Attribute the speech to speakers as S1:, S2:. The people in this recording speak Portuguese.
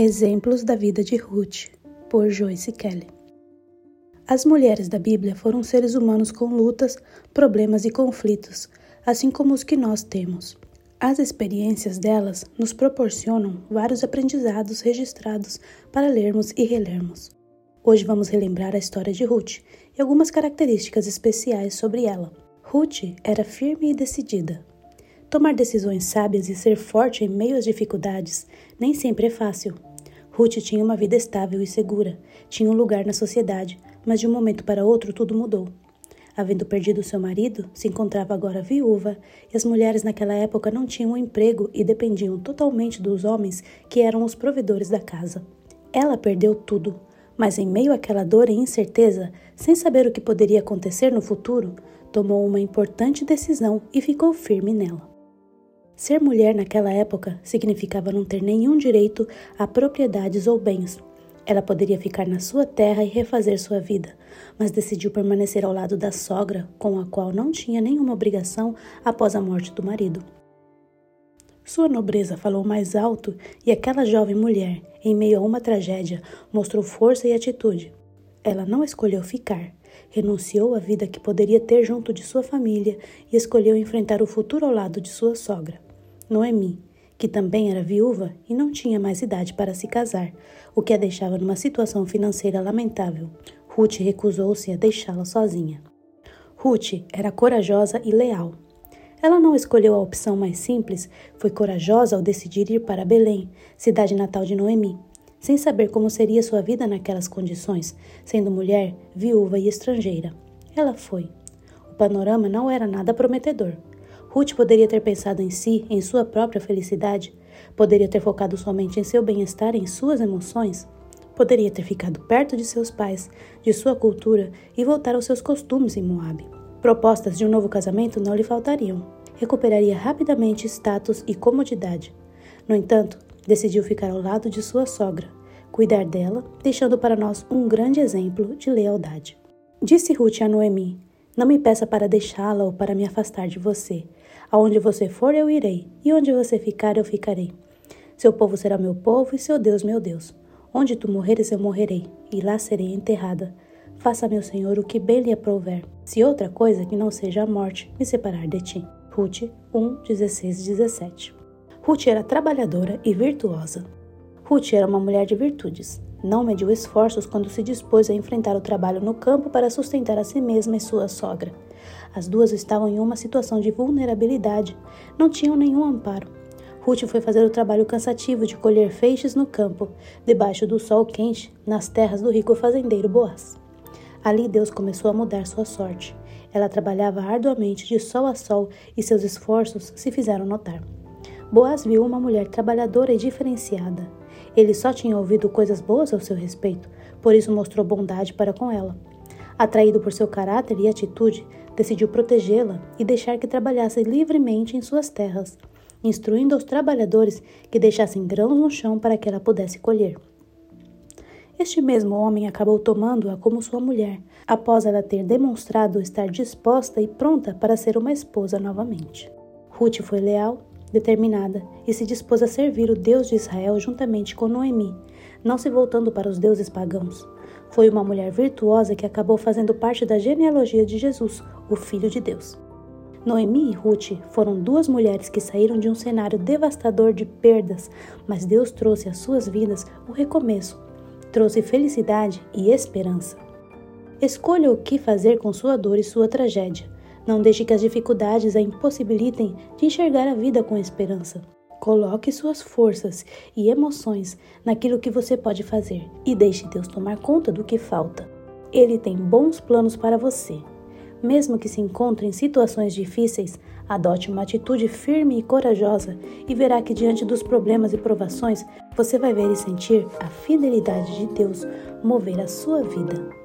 S1: Exemplos da vida de Ruth, por Joyce Kelly. As mulheres da Bíblia foram seres humanos com lutas, problemas e conflitos, assim como os que nós temos. As experiências delas nos proporcionam vários aprendizados registrados para lermos e relermos. Hoje vamos relembrar a história de Ruth e algumas características especiais sobre ela. Ruth era firme e decidida. Tomar decisões sábias e ser forte em meio às dificuldades nem sempre é fácil. Ruth tinha uma vida estável e segura, tinha um lugar na sociedade, mas de um momento para outro tudo mudou. Havendo perdido seu marido, se encontrava agora viúva, e as mulheres naquela época não tinham um emprego e dependiam totalmente dos homens que eram os provedores da casa. Ela perdeu tudo, mas em meio àquela dor e incerteza, sem saber o que poderia acontecer no futuro, tomou uma importante decisão e ficou firme nela. Ser mulher naquela época significava não ter nenhum direito a propriedades ou bens. Ela poderia ficar na sua terra e refazer sua vida, mas decidiu permanecer ao lado da sogra, com a qual não tinha nenhuma obrigação após a morte do marido. Sua nobreza falou mais alto e aquela jovem mulher, em meio a uma tragédia, mostrou força e atitude. Ela não escolheu ficar, renunciou à vida que poderia ter junto de sua família e escolheu enfrentar o futuro ao lado de sua sogra. Noemi, que também era viúva e não tinha mais idade para se casar, o que a deixava numa situação financeira lamentável. Ruth recusou-se a deixá-la sozinha. Ruth era corajosa e leal. Ela não escolheu a opção mais simples, foi corajosa ao decidir ir para Belém, cidade natal de Noemi, sem saber como seria sua vida naquelas condições, sendo mulher, viúva e estrangeira. Ela foi. O panorama não era nada prometedor. Ruth poderia ter pensado em si, em sua própria felicidade, poderia ter focado somente em seu bem-estar, em suas emoções, poderia ter ficado perto de seus pais, de sua cultura e voltar aos seus costumes em Moab. Propostas de um novo casamento não lhe faltariam. Recuperaria rapidamente status e comodidade. No entanto, decidiu ficar ao lado de sua sogra, cuidar dela, deixando para nós um grande exemplo de lealdade. Disse Ruth a Noemi: Não me peça para deixá-la ou para me afastar de você. Aonde você for, eu irei, e onde você ficar, eu ficarei. Seu povo será meu povo e seu Deus, meu Deus. Onde tu morreres, eu morrerei, e lá serei enterrada. Faça, meu Senhor, o que bem lhe aprouver. Se outra coisa que não seja a morte me separar de ti. Ruth 1, 16 e 17. Ruth era trabalhadora e virtuosa. Ruth era uma mulher de virtudes. Não mediu esforços quando se dispôs a enfrentar o trabalho no campo para sustentar a si mesma e sua sogra. As duas estavam em uma situação de vulnerabilidade, não tinham nenhum amparo. Ruth foi fazer o trabalho cansativo de colher feixes no campo, debaixo do sol quente, nas terras do rico fazendeiro Boaz. Ali Deus começou a mudar sua sorte. Ela trabalhava arduamente de sol a sol e seus esforços se fizeram notar. Boaz viu uma mulher trabalhadora e diferenciada. Ele só tinha ouvido coisas boas ao seu respeito, por isso mostrou bondade para com ela. Atraído por seu caráter e atitude, decidiu protegê-la e deixar que trabalhasse livremente em suas terras, instruindo aos trabalhadores que deixassem grãos no chão para que ela pudesse colher. Este mesmo homem acabou tomando-a como sua mulher, após ela ter demonstrado estar disposta e pronta para ser uma esposa novamente. Ruth foi leal, determinada e se dispôs a servir o Deus de Israel juntamente com Noemi, não se voltando para os deuses pagãos. Foi uma mulher virtuosa que acabou fazendo parte da genealogia de Jesus, o Filho de Deus. Noemi e Ruth foram duas mulheres que saíram de um cenário devastador de perdas, mas Deus trouxe às suas vidas o recomeço, trouxe felicidade e esperança. Escolha o que fazer com sua dor e sua tragédia. Não deixe que as dificuldades a impossibilitem de enxergar a vida com esperança. Coloque suas forças e emoções naquilo que você pode fazer e deixe Deus tomar conta do que falta. Ele tem bons planos para você. Mesmo que se encontre em situações difíceis, adote uma atitude firme e corajosa e verá que diante dos problemas e provações você vai ver e sentir a fidelidade de Deus mover a sua vida.